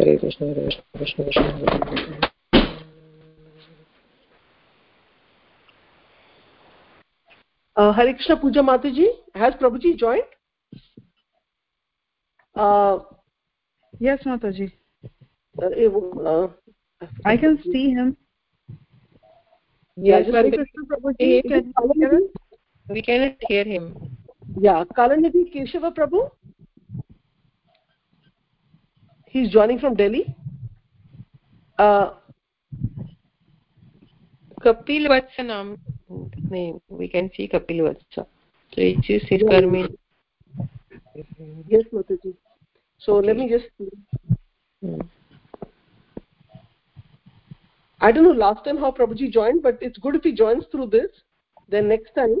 Hare Krishna Hare Krishna Krishna Krishna Hare Hare Uh, Hare Krishna Puja Mataji, has Prabhuji joined? Uh, yes, Mataji. Uh, uh, I can see him. Yes, Hare Krishna Prabhuji, can you hear us? We cannot hear him. Yeah, Kalanidhi Keshava Prabhu. He's joining from Delhi. Uh, Kapil Vatsa naam name. We can see Kapil Vatsa. So it is his karmi. Yes, Mataji. So Okay. let me just. Hmm. I don't know last time how Prabhuji joined, but it's good if he joins through this. Then next time.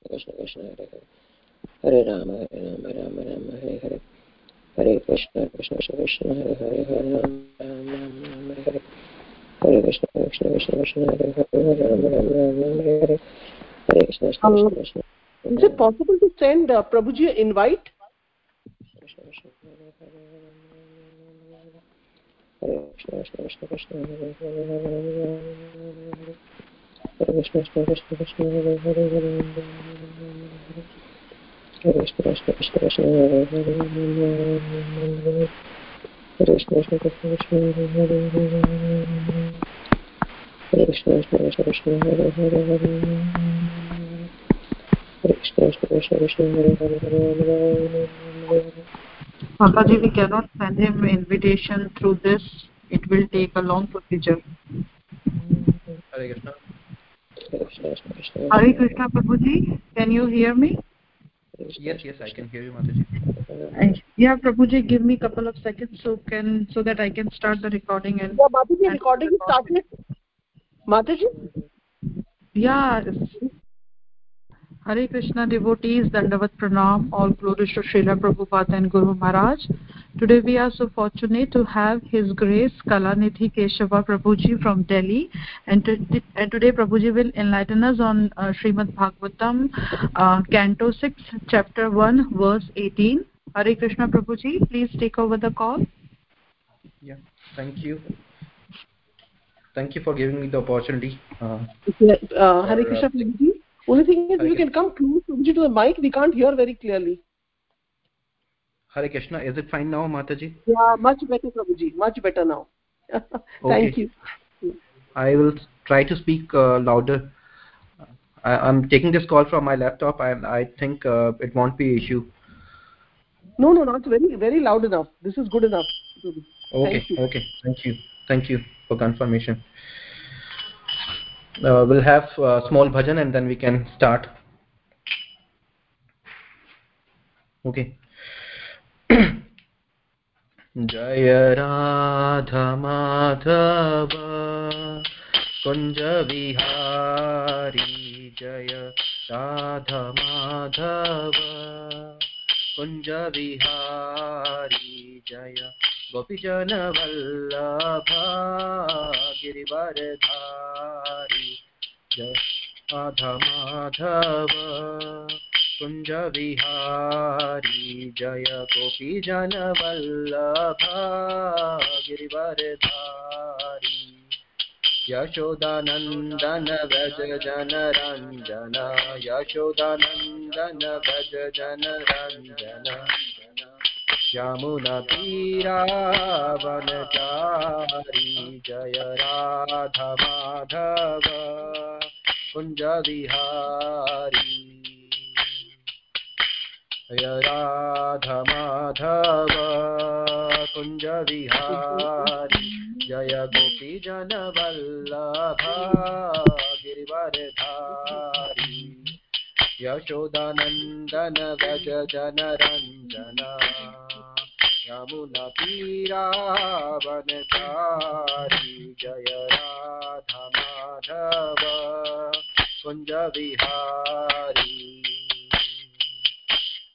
Hare Krishna Krishna Krishna Hare Hare Hare Ram Ram Ram Ram Hare Hare Hare Krishna Hare Krishna Krishna Krishna Hare Hare Hare Ram Ram Ram Ram Hare Hare Hare Krishna Hare Krishna Krishna Hare Hare Hare Rama Hare Rama Rama Rama Hare Hare Hare Krishna Krishna Krishna Krishna Hare Hare Hare Rama Rama Rama Hare Hare Hare Krishna Krishna Krishna Krishna Hare Hare Hare Rama Rama Rama Hare Hare Hare Krishna Krishna Um, Krishna Is it possible to send uh, Prabhuji an invite? Krishna Krishna Hare Hare Hare Krishna Krishna Krishna Krishna Hare Hare Hare Rama Hare Krishna Hare Krishna Hare Krishna Krishna Krishna Hare Hare Hare Hare Hare Hare Hare Hare Mataji, we cannot send him invitation through this. It will take a long procedure. Hare Krishna. Hare Krishna Krishna Krishna Hare Krishna Prabhuji, can you hear me? Yes, yes, I can hear you, Mataji. I- Yeah, Prabhuji, give me a couple of seconds so can so that I can start the recording and Yeah, Mataji, recording is started. Mataji? yeah. Hare Krishna devotees, Dandavat Pranam, all glories to Srila Prabhupada and Guru Maharaj. Today we are so fortunate to have His Grace Kalanidhi Keshava Prabhuji from Delhi. And, to, and today Prabhuji will enlighten us on uh, Srimad Bhagavatam, uh, Canto 6, Chapter 1, Verse 18. Hare Krishna Prabhuji, please take over the call. Yeah, thank you. Thank you for giving me the opportunity. Uh, uh, Hare Or, uh, Krishna Prabhuji. Only thing is, Hare you can come close Prabhuji to the mic. We can't hear very clearly. Hare Krishna, is it fine now, Mataji? Yeah, much better, Prabhuji. Much better now. Thank Okay. you. I will try to speak uh, louder. I, I'm taking this call from my laptop, and I think uh, it won't be an issue. No, no, not very, very loud enough. This is good enough. Okay, Thank okay, thank you, thank you for confirmation. Uh, we'll have uh, small bhajan and then we can start. Okay. जय राधमाधव कुञ्जविहारी जय राधमाधव कुञ्जविहारी जय गोपीजनवल्लभा गिरिवरधारी। जय राधमाधव कुञ्ज विहारी जय गोपी जनवल्लभा, गिरिवरधारी। यशोदानन्दन भज जनरञ्जन, यशोदानन्दन भज जनरञ्जन। यमुनपीरावनचारी, जय राधमाधव कुञ्जविहारी जय राधमाधव कुञ्जविहारी जय गोपीजनवल्लभा गिरिवरधारी। यशोदानन्दन व्रज जनरञ्जन यमुनतीरावनचारी जय Radha Madhav Kunjavihari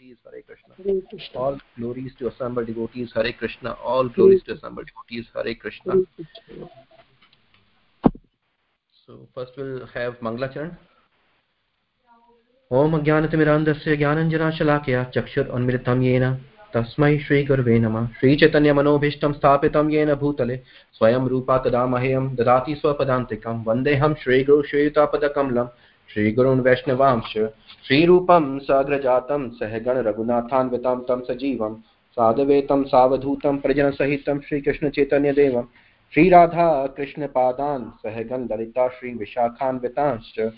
Devotees hare krishna all glories to assembled devotees hare krishna all glories to assembled devotees hare krishna so first we'll have manglacharan ॐ ज्ञानतिमिरान्धस्य ज्ञानञ्जनाशलाकया चक्षुरुन्मिलितं येन तस्मै श्रीगुरवे नमः श्रीचैतन्यमनोभीष्टं स्थापितं येन भूतले स्वयं रूपा तदा मह्यं ददाति स्वपदान्तिकं वन्देऽहं श्रीगुरु श्रीयुतापदकमलं श्रीगुरून् वैष्णवांश्च श्रीरूपं साग्रजातं सहगणरघुनाथान्वितं तं सजीवं, साधवेतं, सावधूतं प्रजनसहितं श्रीकृष्णचैतन्यदेवं श्रीराधा कृष्णपादान् सहगण ललिता श्रीविशाखान्वितांश्च।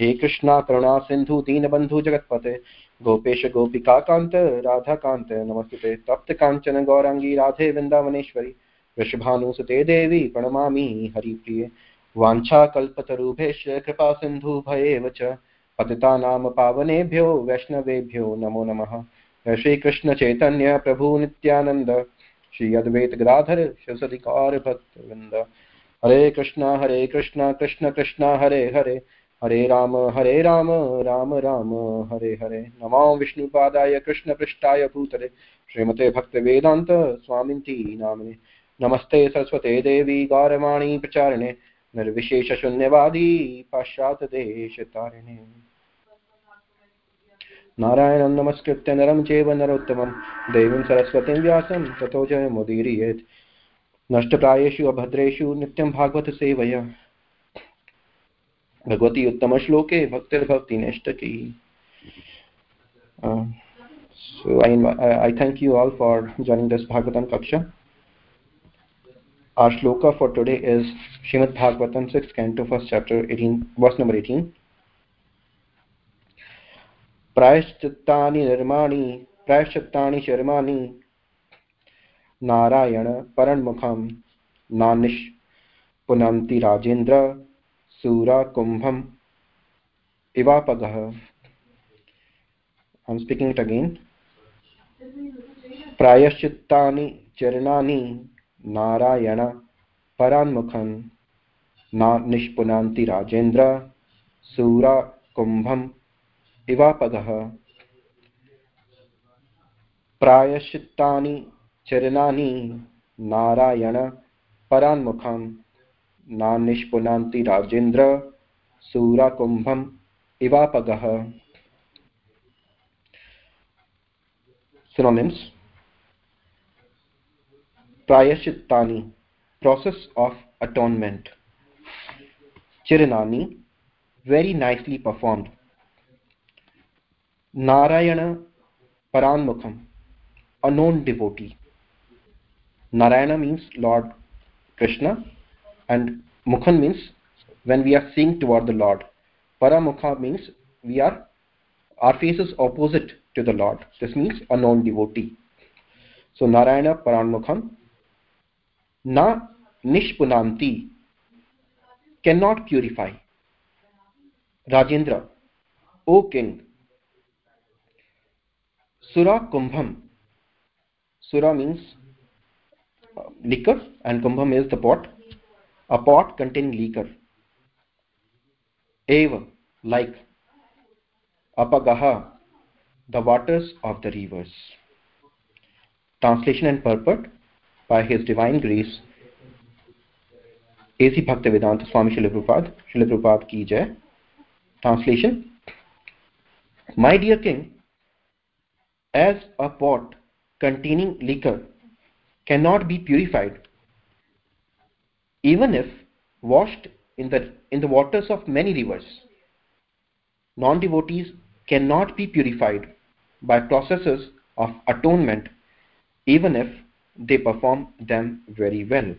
हे कृष्णा, करुणा, सिन्धु, दीनबन्धु, जगत्पते, गोपेश गोपिकान्त राधाकान्त नमस्ते तप्त काञ्चन, गौराङ्गी, राधे, वृन्दावनेश्वरी, वृषभानुसुते देवी, प्रणमामि, हरिप्रिये। वाञ्छाकल्पतरुभ्यश्च कृपा च पतितानां पावनेभ्यो, वैष्णवेभ्यो नमो नमः। श्रीकृष्णचैतन्य प्रभु नित्यानन्द। श्री अद्वैत गदाधर शिवसदिकार भक्तवृन्द। हरे कृष्ण हरे कृष्ण कृष्ण कृष्ण, हरे हरे। हरे राम हरे राम राम राम, हरे हरे। नमो विष्णुपादाय कृष्णपृष्ठाय भूतले। श्रीमते भक्तवेदान्त स्वामिन्ति नामिने। नमस्ते सरस्वते देवी गौरवाणी प्रचारिणे। निर्विशेषशून्यवादी पाश्चात्यदेशतारिणे नारायणं नमस्कृत्य नरं चैव नरोत्तमं। देवीं सरस्वतीं व्यासं ततो जयमुदीरयेत् नष्टप्रायेषु अभद्रेषु नित्यं भागवतसेवया Bhagwati उत्तमश्लोके भक्तिर्भवति नष्टकी uh, so I, I thank you all for joining this Bhagavatam Kaksha. Our shloka for today is Srimad Bhagavatam 6th canto first chapter 18 verse number 18 प्रायश्चित्तानि निर्माणि प्रायश्चित्तानि शर्माणि नारायण परन्मुखं नानिष्पुनन्ति राजेन्द्र सूराकुम्भम् इवापगः I'm speaking it again. प्रायश्चित्तानि चरणानि नारायण, परान्मुखं, ना निष्पुनान्ति राजेन्द्र सूराकुम्भम् इवापगः। प्रायश्चित्तानि, चरणानि, नारायण, परान्मुखं, ना निष्पुनान्ति राजेन्द्र सूराकुम्भम् इवापगः। synonyms prayashittani process of atonement. chiranani very nicely performed. narayana paranmukham a known devotee. narayana means lord krishna and mukhan means when we are seeing toward the lord. Paramukha means we are our face is opposite to the lord. This means a known devotee. So narayana paranmukham ना निष्पुनांती can not purify Rajendra, O king. सुरा कुंभम। सुरा means liquor and Kumbum is the pot a pot contain liquor एव like अपगह the waters of the rivers translation and पर्पट by his divine grace AC Bhaktivedanta Swami Srila Prabhupada Srila Prabhupada ki jai. Translation. My dear king as a pot containing liquor cannot be purified even if washed in the in the waters of many rivers non devotees cannot be purified by processes of atonement even if they perform them very well.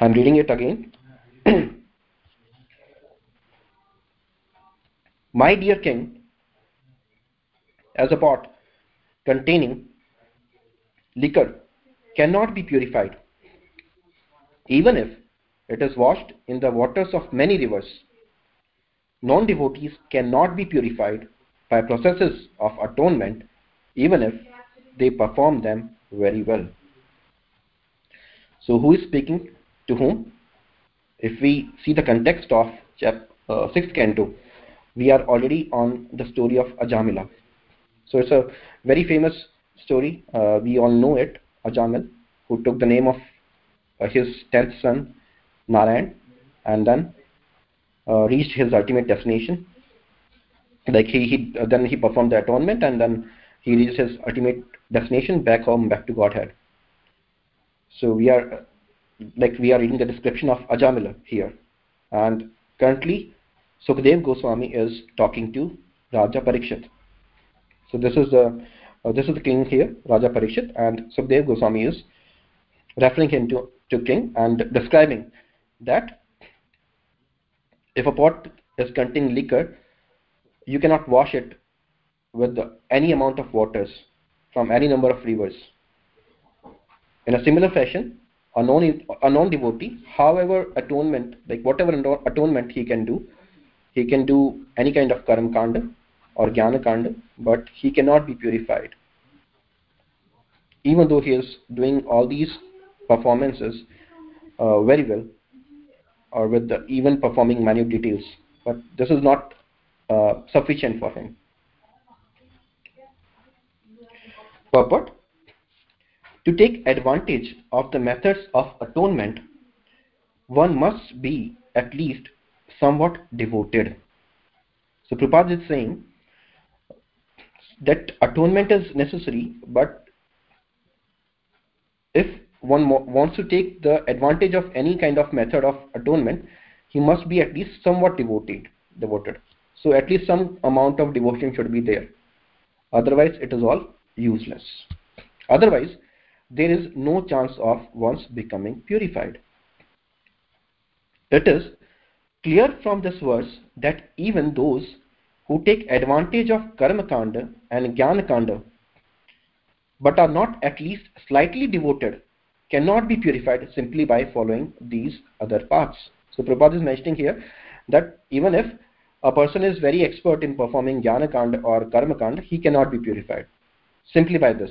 I'm reading it again. My dear king as a pot containing liquor cannot be purified even if it is washed in the waters of many rivers non devotees cannot be purified by processes of atonement even if they perform them very well. So, who is speaking to whom? If we see the context of chap, uh, 6th canto, we are already on the story of Ajamila. So, it's a very famous story. Uh, we all know it Ajamil, who took the name of uh, his 10th son, Narayan, and then uh, reached his ultimate destination like he, he then he performed the atonement and then he reached his ultimate destination back home back to godhead. So we are like we are reading the description of ajamila here. And currently Sukadev goswami is talking to raja parikshit. So this is the uh, this is the king here raja parikshit and Sukadev goswami is referring him to, to king and describing that if a pot is containing liquor you cannot wash it with any amount of waters from any number of rivers in a similar fashion a non a non devotee however atonement like whatever atonement he can do he can do any kind of karma kanda or jnana kanda but he cannot be purified. Even though he is doing all these performances uh, very well or with the, even performing minute details but this is not uh, sufficient for him purport to take advantage of the methods of atonement one must be at least somewhat devoted. So Prabhupada is saying that atonement is necessary but if one wants to take the advantage of any kind of method of atonement he must be at least somewhat devoted devoted. So at least some amount of devotion should be there. Otherwise it is all useless. Otherwise there is no chance of one's becoming purified. It is clear from this verse that even those who take advantage of karma kanda and jnana kanda but are not at least slightly devoted cannot be purified simply by following these other paths. So Prabhupada is mentioning here that even if a person is very expert in performing jnana kanda or karma kanda, he cannot be purified simply by this.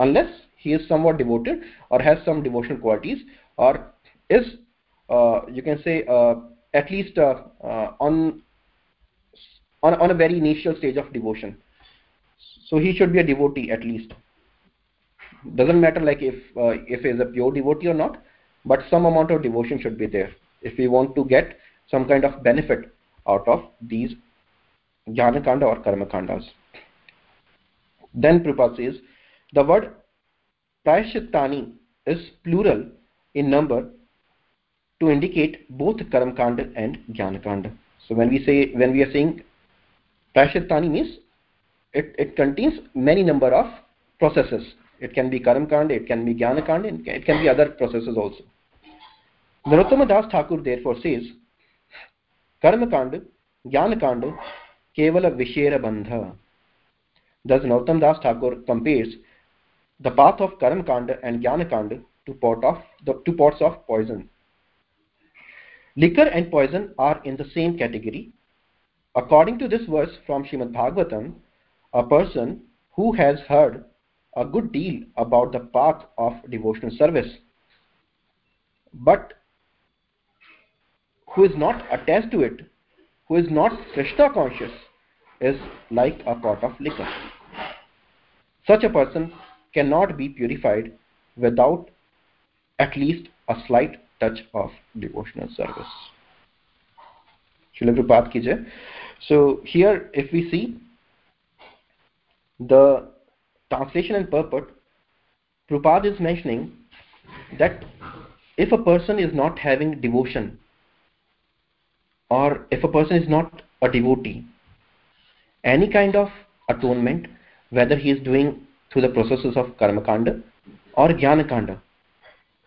unless he is somewhat devoted or has some devotional qualities or is uh, you can say uh, at least uh, uh, on, on on a very initial stage of devotion. So he should be a devotee at least. Doesn't matter like if uh, if he is a pure devotee or not but some amount of devotion should be there. If we want to get some kind of benefit out of these jnana kanda or karma kandas then Prabhupada says the word prayashittani is plural in number to indicate both karmakanda and jnanakanda. So when we say when we are saying prayashittani means it, it contains many number of processes. It can be karmakanda, it can be jnanakanda, it can be other processes also. Narottama Das Thakur therefore says karmakanda, jnanakanda, kevala vishera bandha. Thus, Narottama Das Thakur compares the path of Karam Kanda and Jnana Kanda to, pot of, the two pots of poison. Liquor and poison are in the same category. According to this verse from Srimad Bhagavatam, a person who has heard a good deal about the path of devotional service, but who is not attached to it, who is not Krishna conscious, is like a pot of liquor. Such a person cannot be purified without at least a slight touch of devotional service. So here if we see the translation and purport, Prabhupada is mentioning that if a person is not having devotion or if a person is not a devotee any kind of atonement whether he is doing through the processes of karma kanda or jnana kanda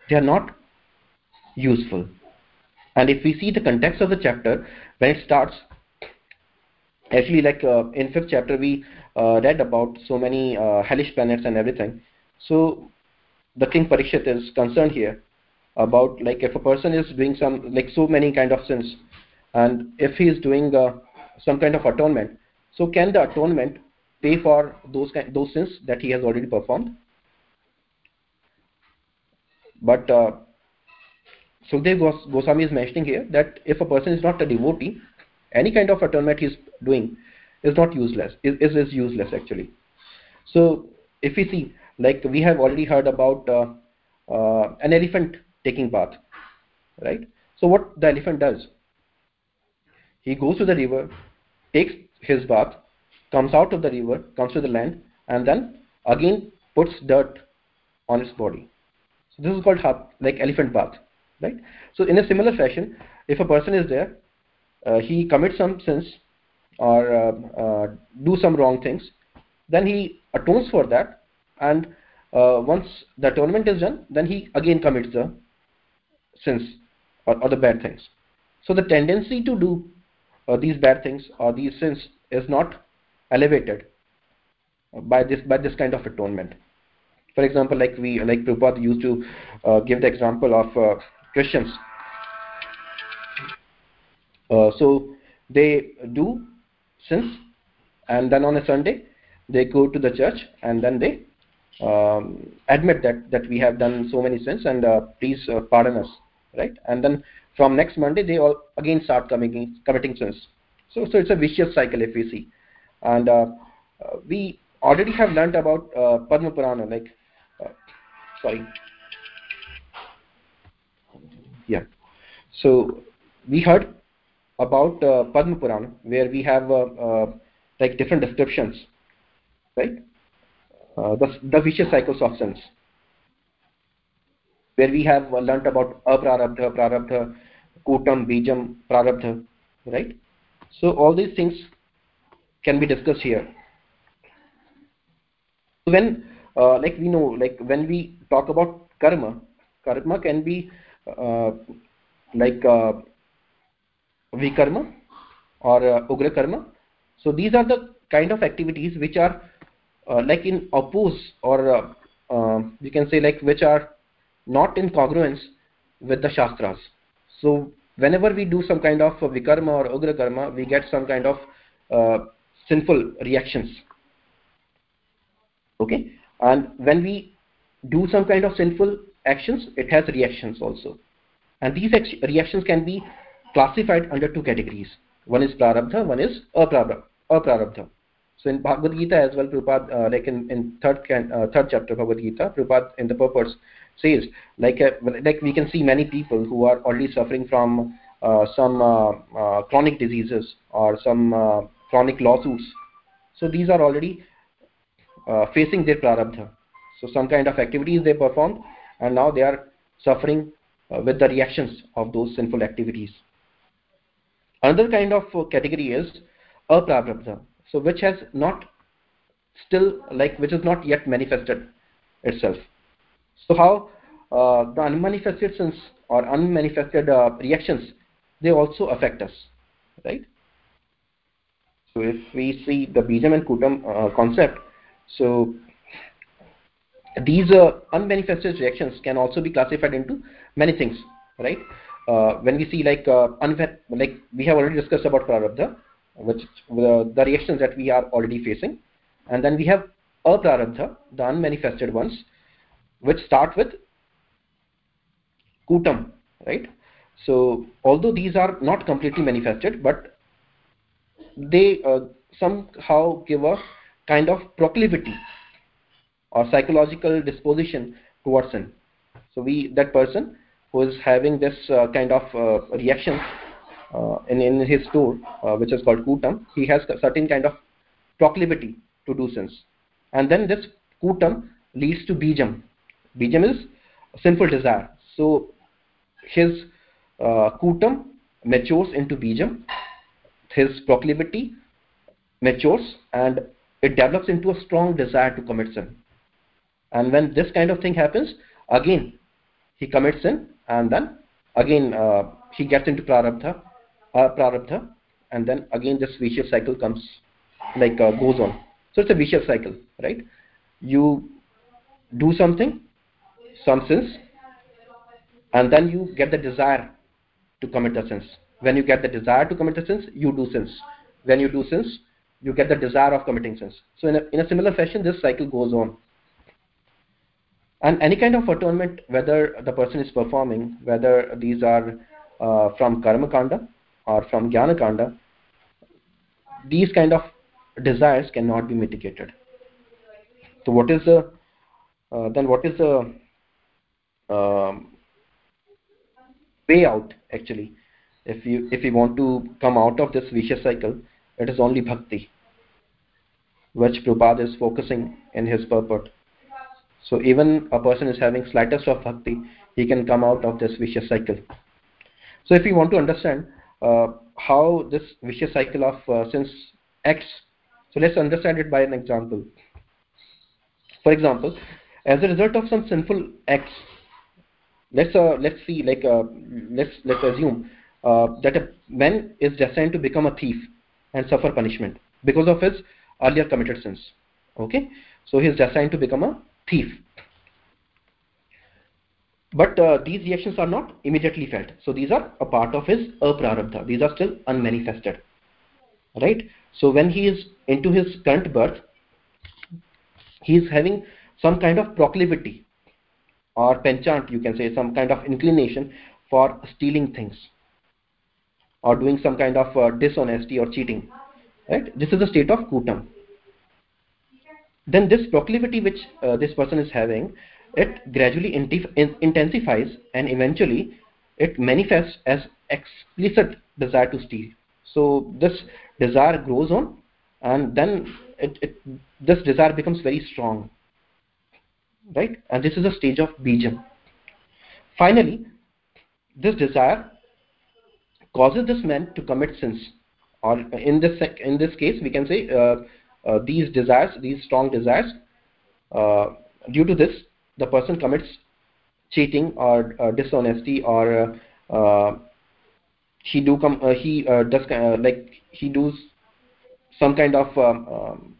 they are not useful. And if we see the context of the chapter when it starts actually like uh, in fifth chapter we uh, read about so many uh, hellish planets and everything. So the king parikshit is concerned here about like if a person is doing some like so many kind of sins and if he is doing uh, some kind of atonement so can the atonement pay for those those sins that he has already performed? But uh, Sukdev Goswami is mentioning here that if a person is not a devotee any kind of atonement he is doing is not useless is, is useless actually. So if we see like we have already heard about uh, uh, an elephant taking bath right? So what the elephant does? He goes to the river takes his bath comes out of the river comes to the land and then again puts dirt on his body. So this is called like elephant bath right? So in a similar fashion if a person is there uh, he commits some sins or uh, uh, do some wrong things then he atones for that and uh, once the atonement is done then he again commits the sins or, or the bad things. So the tendency to do uh, these bad things or these sins is not elevated by this by this kind of atonement. For example like we like Prabhupada used to uh, give the example of uh, Christians. Uh, so they do sins and then on a Sunday they go to the church and then they um, admit that that we have done so many sins and uh, please uh, pardon us right? And then from next monday they all again start committing committing sins so so it's a vicious cycle if we see. And uh, uh, we already have learned about uh, padma purana like uh, sorry. Yeah. So we heard about uh, padma purana where we have uh, like different descriptions right? The the vicious cycles of sins. Where we have learnt about aprarabdha prarabdha kutam bijam prarabdha right so all these things can be discussed here. When uh, like we know like when we talk about karma karma can be uh, like uh, vikarma or uh, ugra karma so these are the kind of activities which are uh, like in oppose or uh, uh, you can say like which are not in congruence with the shastras. So whenever we do some kind of vikarma or ugra karma we get some kind of uh, sinful reactions. Okay? And when we do some kind of sinful actions it has reactions also. And these reactions can be classified under two categories. One is prarabdha one is aprarabdha aprarabdha. So in bhagavad gita as well prabhupada uh, like in, in third can, uh, third chapter bhagavad gita prabhupada in the purpose says like uh, like we can see many people who are already suffering from uh, some uh, uh, chronic diseases or some chronic lawsuits. So these are already facing their prarabdha. So some kind of activities they performed and now they are suffering with the reactions of those sinful activities. Another kind of category is aprarabdha. So which has not still like which is not yet manifested itself so how uh, the unmanifested sins or unmanifested uh, reactions they also affect us right? So if we see the bijam and kutam uh, concept so these uh, unmanifested reactions can also be classified into many things right? Uh, when we see like uh, like we have already discussed about prarabdha which the, the reactions that we are already facing. And then we have aprarabdha the unmanifested ones which start with kutam right? So although these are not completely manifested but they uh, somehow give a kind of proclivity or psychological disposition towards sin so we that person who is having this uh, kind of uh, reaction uh, in, in his store uh, which is called kutam he has a certain kind of proclivity to do sins. And then this kutam leads to bijam bijam is sinful desire. So his uh, kutam matures into bijam his proclivity matures and it develops into a strong desire to commit sin. And when this kind of thing happens again he commits sin and then again uh, he gets into prarabdha uh, prarabdha and then again this vicious cycle comes like uh, goes on. So it's a vicious cycle right? You do something some sins and then you get the desire to commit the sins. When you get the desire to commit the sins you do sins. When you do sins you get the desire of committing sins. So in a, in a similar fashion this cycle goes on. And any kind of atonement whether the person is performing whether these are uh, from karma kanda or from jnana kanda these kind of desires cannot be mitigated. So what is the uh, then what is the um, way out actually. If you if you want to come out of this vicious cycle it is only bhakti which Prabhupada is focusing in his purport. So even a person is having slightest of bhakti he can come out of this vicious cycle. So if you want to understand uh, how this vicious cycle of uh, sins acts so let's understand it by an example. For example as a result of some sinful acts let's uh, let's see like uh, let's let's assume uh, that a man is destined to become a thief and suffer punishment because of his earlier committed sins. Okay? So he is destined to become a thief. But uh, these reactions are not immediately felt. So these are a part of his aprarabdha. These are still unmanifested. Right? So when he is into his current birth he is having some kind of proclivity or penchant you can say some kind of inclination for stealing things or doing some kind of uh, dishonesty or cheating right? This is the state of kutam. Then this proclivity which uh, this person is having it gradually intensifies and eventually it manifests as explicit desire to steal. So this desire grows on and then it, it, this desire becomes very strong right? And this is a stage of bijam finally this desire causes this man to commit sins. Or in this in this case we can say uh, uh, these desires these strong desires uh, due to this the person commits cheating or uh, dishonesty or uh, uh, he do come he does like he does some kind of um,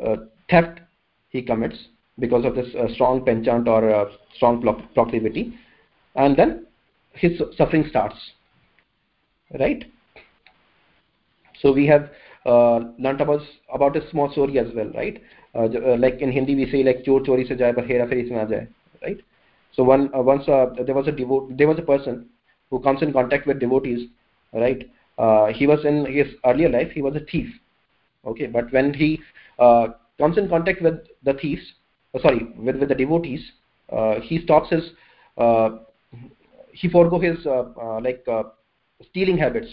um theft he commits because of this uh, strong penchant or uh, strong proclivity. And then his suffering starts right? So we have uh, learnt about about a small story as well right? Uh, uh, like in hindi we say like chor chori se jaye par hera pheri se na jaye right? So one uh, once uh, there was a devote there was a person who comes in contact with devotees right? Uh, he was in his earlier life he was a thief okay? But when he uh, comes in contact with the thieves uh, sorry with, with the devotees uh, he stops his uh, he forego his like stealing habits.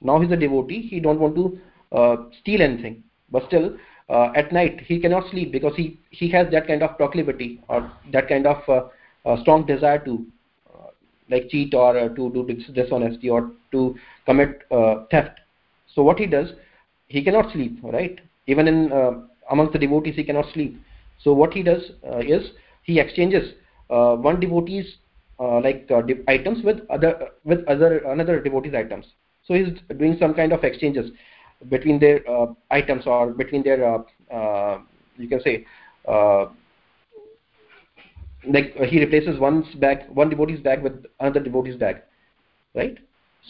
Now he's a devotee he don't want to steal anything. But still at night he cannot sleep because he he has that kind of proclivity or that kind of strong desire to like cheat or uh, to do dishonesty or to commit uh, theft. So what he does he cannot sleep right? Even in uh, amongst the devotees he cannot sleep so what he does uh, is he exchanges uh, one devotee's uh, like items with other with other another devotee's items. So he's doing some kind of exchanges between their items or between their you can say like uh, he replaces one's bag one devotee's bag with another devotee's bag right?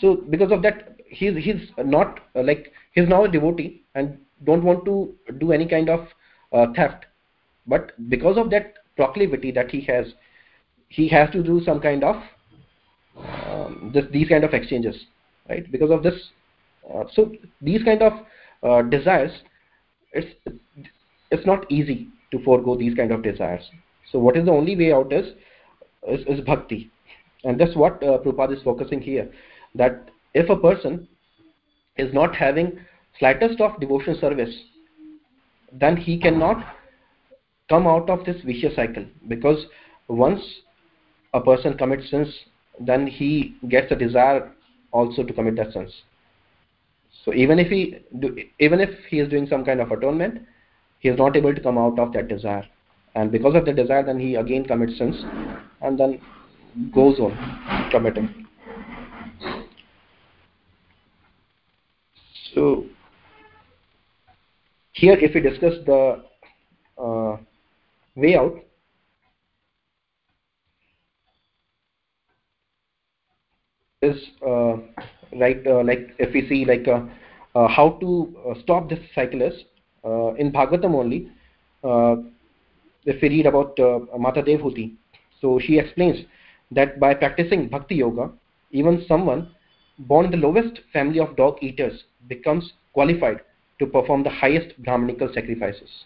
So because of that he's he's not uh, like he's now a devotee and don't want to do any kind of uh, theft but because of that proclivity that he has he has to do some kind of um, this, these kind of exchanges right? Because of this uh, so these kind of uh, desires it's it's not easy to forego these kind of desires. So what is the only way out is is, is bhakti. And that's what uh, Prabhupada is focusing here that if a person is not having slightest of devotion service then he cannot come out of this vicious cycle. Because once a person commits sins then he gets a desire also to commit that sins. So even if he do, even if he is doing some kind of atonement he is not able to come out of that desire. And because of the desire then he again commits sins and then goes on committing. So here if we discuss the way out is uh, right uh, like if we see like uh, uh how to uh, stop this cycle is uh, in bhagavatam only if we read about mata devhuti so she explains that by practicing bhakti yoga even someone born in the lowest family of dog eaters becomes qualified to perform the highest brahmanical sacrifices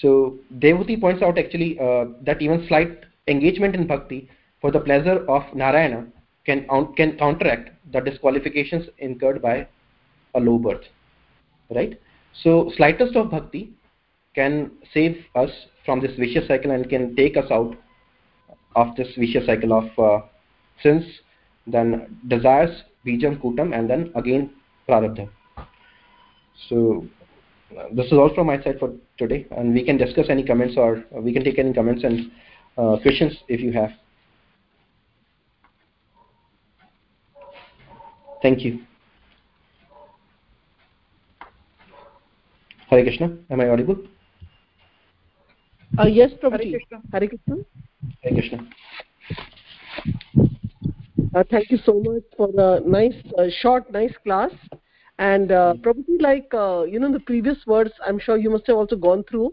so devhuti points out actually uh, that even slight engagement in bhakti for the pleasure of Narayana can, can counteract the disqualifications incurred by a low birth. Right? So, slightest of bhakti can save us from this vicious cycle and can take us out of this vicious cycle of uh, sins, then desires, bijam, kutam, and then again prarabdha. So, this is all from my side for today, and we can discuss any comments or we can take any comments and uh, questions if you have. Thank you. Hare Krishna. Am I audible? Uh, yes, Prabhuji. Hare Krishna. Hare Krishna. Uh, thank you so much for the nice, uh, short, nice class. And uh, Prabhuji, like, uh, you know, the previous words, I'm sure you must have also gone through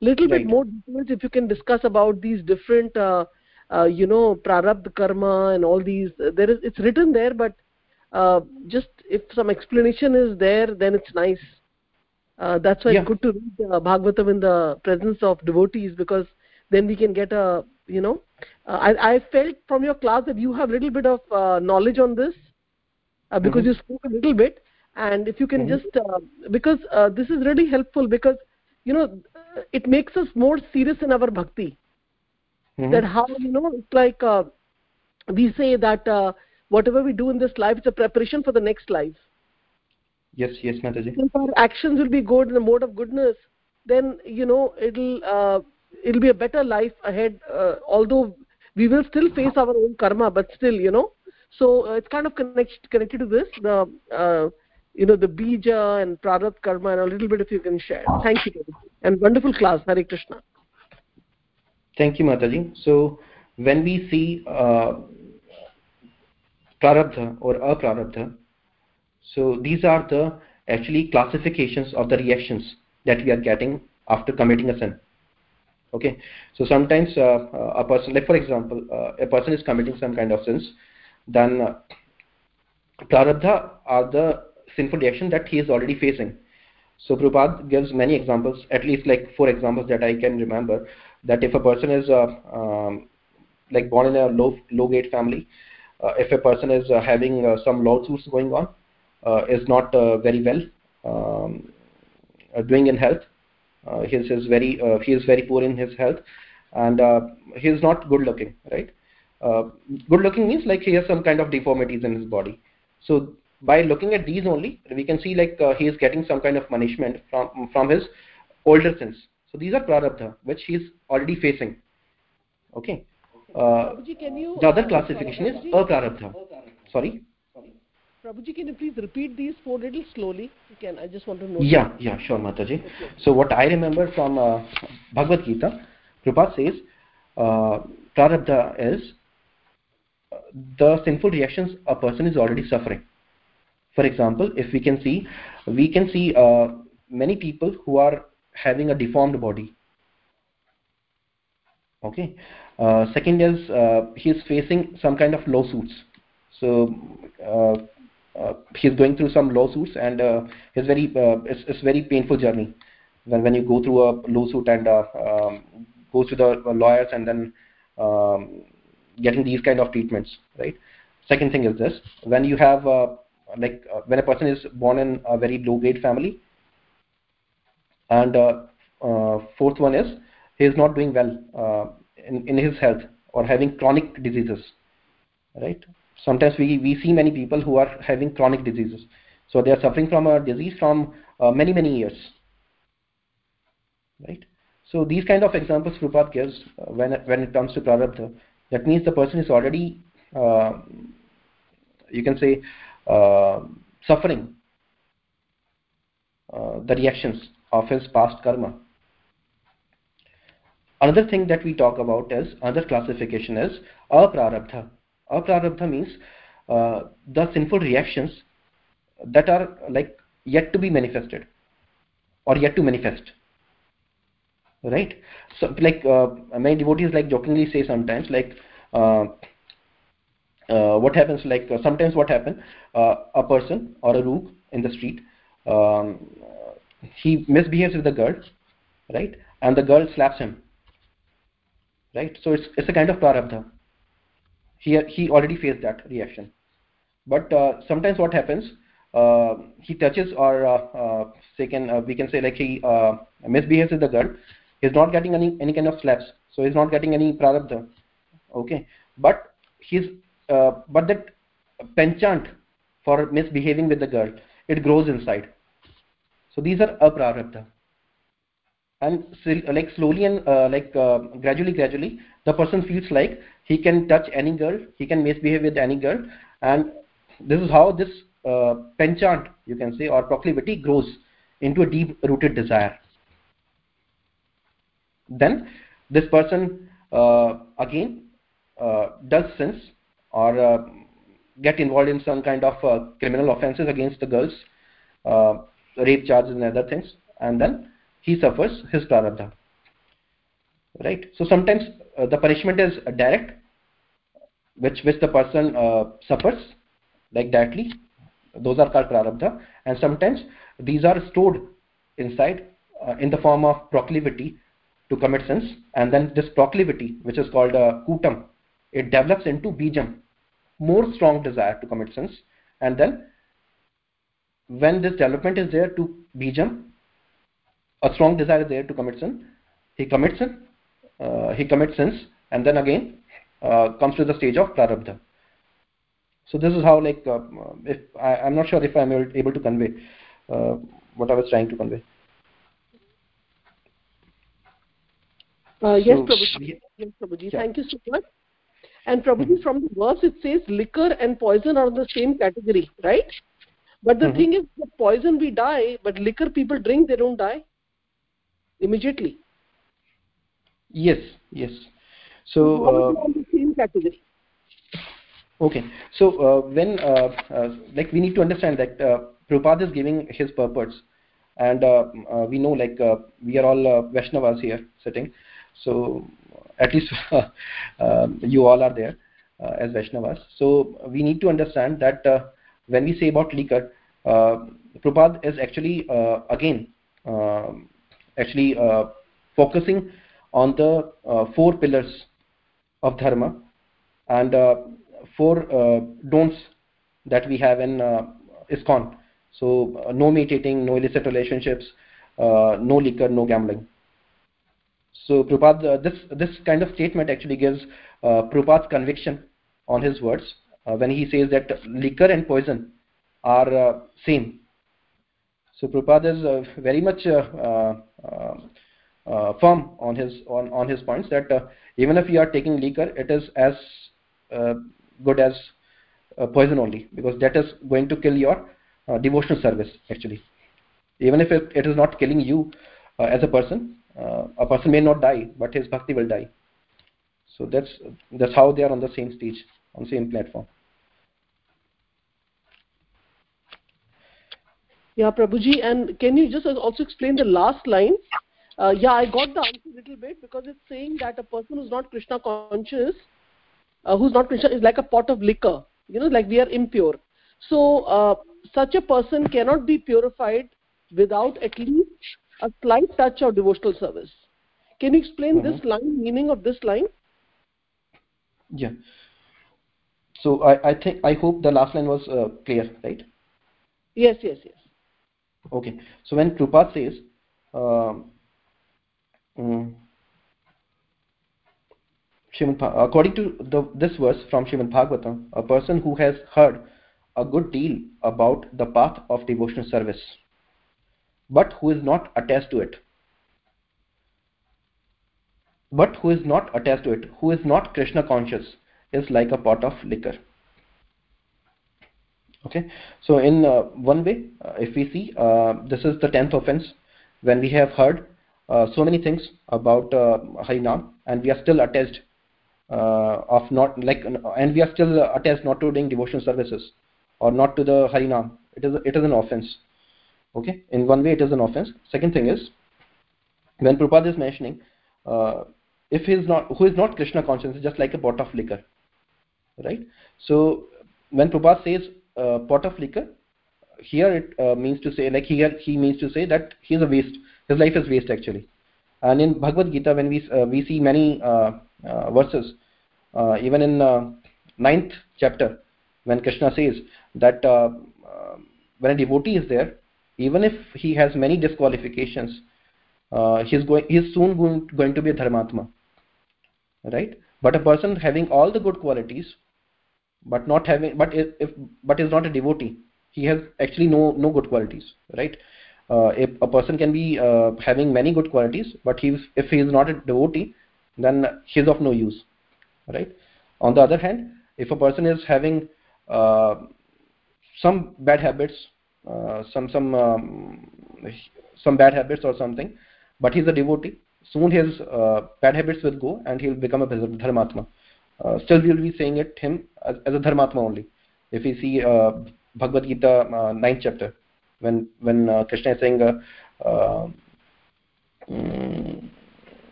little right. bit more details if you can discuss about these different uh, uh, you know prarabdha karma and all these there is it's written there but uh, just if some explanation is there then it's nice uh, that's why yeah. it's good to read uh, bhagavatam in the presence of devotees because then we can get a you know uh, I, I felt from your class that you have a little bit of uh, knowledge on this uh, because mm-hmm. you spoke a little bit and if you can mm-hmm. just uh, because uh, this is really helpful because you know it makes us more serious in our bhakti mm-hmm. that how you know it's like uh, we say that uh, whatever we do in this life is a preparation for the next life yes yes mataji if our actions will be good in the mode of goodness then you know it'll uh, it'll be a better life ahead uh, although we will still face our own karma but still you know so uh, it's kind of connect, connected to this the uh, you know the bija and prarabdha karma and a little bit if you can share. Thank you and wonderful class. Hare krishna. Thank you mataji. So when we see uh, prarabdha or aprarabdha so these are the actually classifications of the reactions that we are getting after committing a sin. Okay? So sometimes uh, a person like for example uh, a person is committing some kind of sins then uh, prarabdha are the sinful reaction that he is already facing. So Prabhupada gives many examples at least like four examples that I can remember that if a person is uh, um, like born in a low low grade family uh, if a person is uh, having uh, some lawsuits going on uh, is not uh, very well um, doing in health he is very he is very poor in his health and he is not good looking right? Good looking means like he has some kind of deformities in his body. So by looking at these only we can see like he is getting some kind of punishment from from his older sins so these are prarabdha which he is already facing okay uh, the other classification is aprarabdha sorry sorry. Prabhuji, can you please repeat these four little slowly? You can. I just want to know. Yeah, yeah, sure, Mataji. So what I remember from uh, Bhagavad Gita, Prabhupada says, uh, prarabdha is uh, the sinful reactions a person is already suffering. For example, if we can see, we can see uh, many people who are having a deformed body. Okay. Uh, second is uh, he is facing some kind of lawsuits. So uh, uh, he's going through some lawsuits and uh, very uh, it's, it's very painful journey when when you go through a lawsuit and uh, um, go to the lawyers and then um, getting these kind of treatments right second thing is this when you have like uh, when a person is born in a very low grade family and uh, uh, fourth one is he is not doing well uh, in, in his health or having chronic diseases right? Sometimes we, we see many people who are having chronic diseases. So they are suffering from a disease from uh, many many years right? So these kind of examples Prabhupada gives when when it comes to prarabdha that means the person is already you can say suffering uh, the reactions of his past karma. Another thing that we talk about is another classification is aprarabdha. Aprarabdha means uh, the sinful reactions that are like yet to be manifested or yet to manifest right? So like uh, many devotees like jokingly say sometimes like uh, uh, what happens like uh, sometimes what happen uh, a person or a rook in the street um, he misbehaves with the girl right? And the girl slaps him right? So it's it's a kind of prarabdha. He he already faced that reaction. But uh, sometimes what happens uh, he touches or uh, uh second uh, we can say like he uh, misbehaves with the girl he's not getting any any kind of slaps. So he's not getting any prarabdha okay? But he's but that penchant for misbehaving with the girl it grows inside. So these are aprarabdha and like slowly and like gradually gradually the person feels like he can touch any girl he can misbehave with any girl and this is how this uh, penchant you can say or proclivity grows into a deep rooted desire. Then this person uh, again uh, does sins or uh, get involved in some kind of uh, criminal offenses against the girls uh, rape charges and other things and then he suffers his prarabdha. Right? So sometimes uh, the punishment is direct which which the person uh, suffers like directly those are called prarabdha. And sometimes these are stored inside uh, in the form of proclivity to commit sins. And then this proclivity which is called kutam it develops into bijam more strong desire to commit sins and then when this development is there to bijam a strong desire is there to commit sin he commits sin uh, he commits sins and then again uh, comes to the stage of prarabdha so this is how like uh, if I, am not sure if i'm able to convey uh, what i was trying to convey uh, yes so, Prabhuji. yes Prabhuji. Yeah. thank you so much and Prabhuji mm-hmm. from the verse it says liquor and poison are the same category right? But the mm-hmm. thing is the poison we die but liquor people drink they don't die immediately. Yes yes. So uh, same category? Okay. So uh, when uh, uh, like we need to understand that uh, Prabhupada is giving his purports, and uh, uh, we know like uh, we are all uh, Vaishnavas here sitting, so at least um, you all are there uh, as Vaishnavas. So we need to understand that uh, when we say about liquor, uh, Prabhupada is actually uh, again um, actually focusing on the four pillars of dharma and four don'ts that we have in uh, ISKCON. So uh, no meat eating, no illicit relationships, uh, no liquor, no gambling. So Prabhupada, uh, this this kind of statement actually gives uh, Prabhupada's conviction on his words uh, when he says that liquor and poison are uh, same. So Prabhupada is uh, very much uh, uh, firm on his on, on his points that even if you are taking liquor, it is as good as poison only because that is going to kill your devotional service actually. Even if it, it is not killing you as a person, a person may not die, but his bhakti will die. So that's that's how they are on the same stage, on the same platform. Yeah, Prabhuji, and can you just also explain the last line? Uh, yeah, I got the answer a little bit because it's saying that a person who's not Krishna conscious, uh, who's not Krishna, is like a pot of liquor. You know, like we are impure. So uh, such a person cannot be purified without at least a slight touch of devotional service. Can you explain Mhm. this line, meaning of this line? Yeah. So I, I think I hope the last line was uh, clear, right? Yes, yes, yes. Okay. So when Prabhupada says, um, mm, according to the, this verse from Srimad Bhagavatam, a person who has heard a good deal about the path of devotional service, but who is not attached to it, but who is not attached to it, who is not Krishna conscious, is like a pot of liquor. Okay, so in uh, one way, uh, if we see, uh, this is the tenth offense when we have heard uh, so many things about uh, Harinam and we are still attached uh, of not like, and we are still attached not to doing devotional services or not to the Harinam. It is it is an offense. Okay, in one way it is an offense. Second thing is when Prabhupada is mentioning, uh, if he is not who is not Krishna conscious, is just like a pot of liquor, right? So when Prabhupada says uh, pot of liquor, here it uh, means to say like here he means to say that he is a waste. His life is waste actually. And in Bhagavad Gita, when we uh, we see many uh, uh, verses, even in ninth chapter, when Krishna says that when a devotee is there, even if he has many disqualifications, uh, he's going he's soon going, to be a dharmatma right? But a person having all the good qualities but not having but if, but is not a devotee he has actually no no good qualities right? Uh, if a person can be uh, having many good qualities but he if he is not a devotee then he is of no use right? On the other hand if a person is having uh, some bad habits some some um, some bad habits or something. But he's a devotee. Soon his uh, bad habits will go and he'll become a dharmatma. Uh, still we will be saying it him as, as a dharmatma only. If we see uh, bhagavad gita uh, 9th chapter when when uh, krishna is saying uh, uh, mm,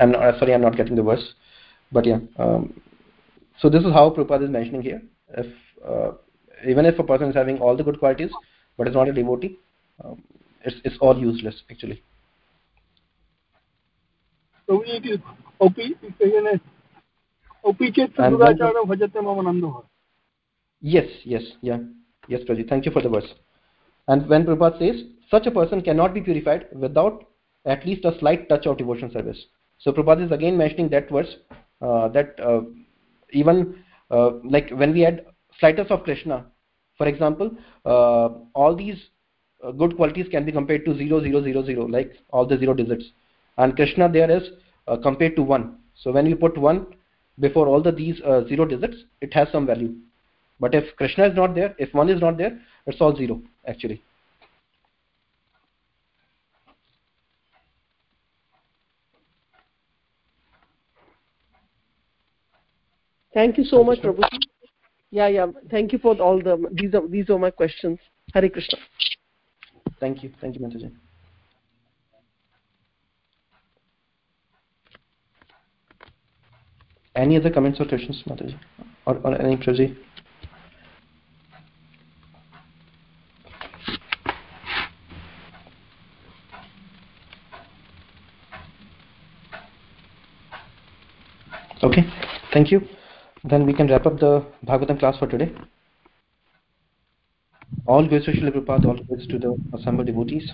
i'm uh, sorry i'm not getting the verse but yeah um, so this is how Prabhupada is mentioning here. If uh, even if a person is having all the good qualities but is not a devotee, um, it's, it's all useless actually. So we need to Yes, yes, yeah. Yes, Praji, thank you for the verse. And when Prabhupada says, such a person cannot be purified without at least a slight touch of devotion service. So Prabhupada is again mentioning that verse uh, that uh, even uh, like when we add slightest of Krishna for example, uh, all these uh, good qualities can be compared to 0, 0, 0, 0, like all the zero digits. And Krishna there is uh, compared to 1. So when you put 1 before all the these uh, zero digits, it has some value. But if Krishna is not there, if 1 is not there, it's all 0 actually. Thank you so much, Krishna. Yeah, yeah. Thank you for all the these are these are my questions. Hare Krishna. Thank you. Thank you, Mataji. Any other comments or questions, Mataji? Or, or any Prabhuji? Okay, thank you. Then we can wrap up the Bhagavatam class for today. All glories to Srila Prabhupada, all glories to the assembled devotees.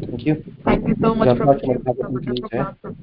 Thank you. Thank you so much, Prabhupada, Prabhuji. Bhagavatam Prabhupada, please? Prabhupada,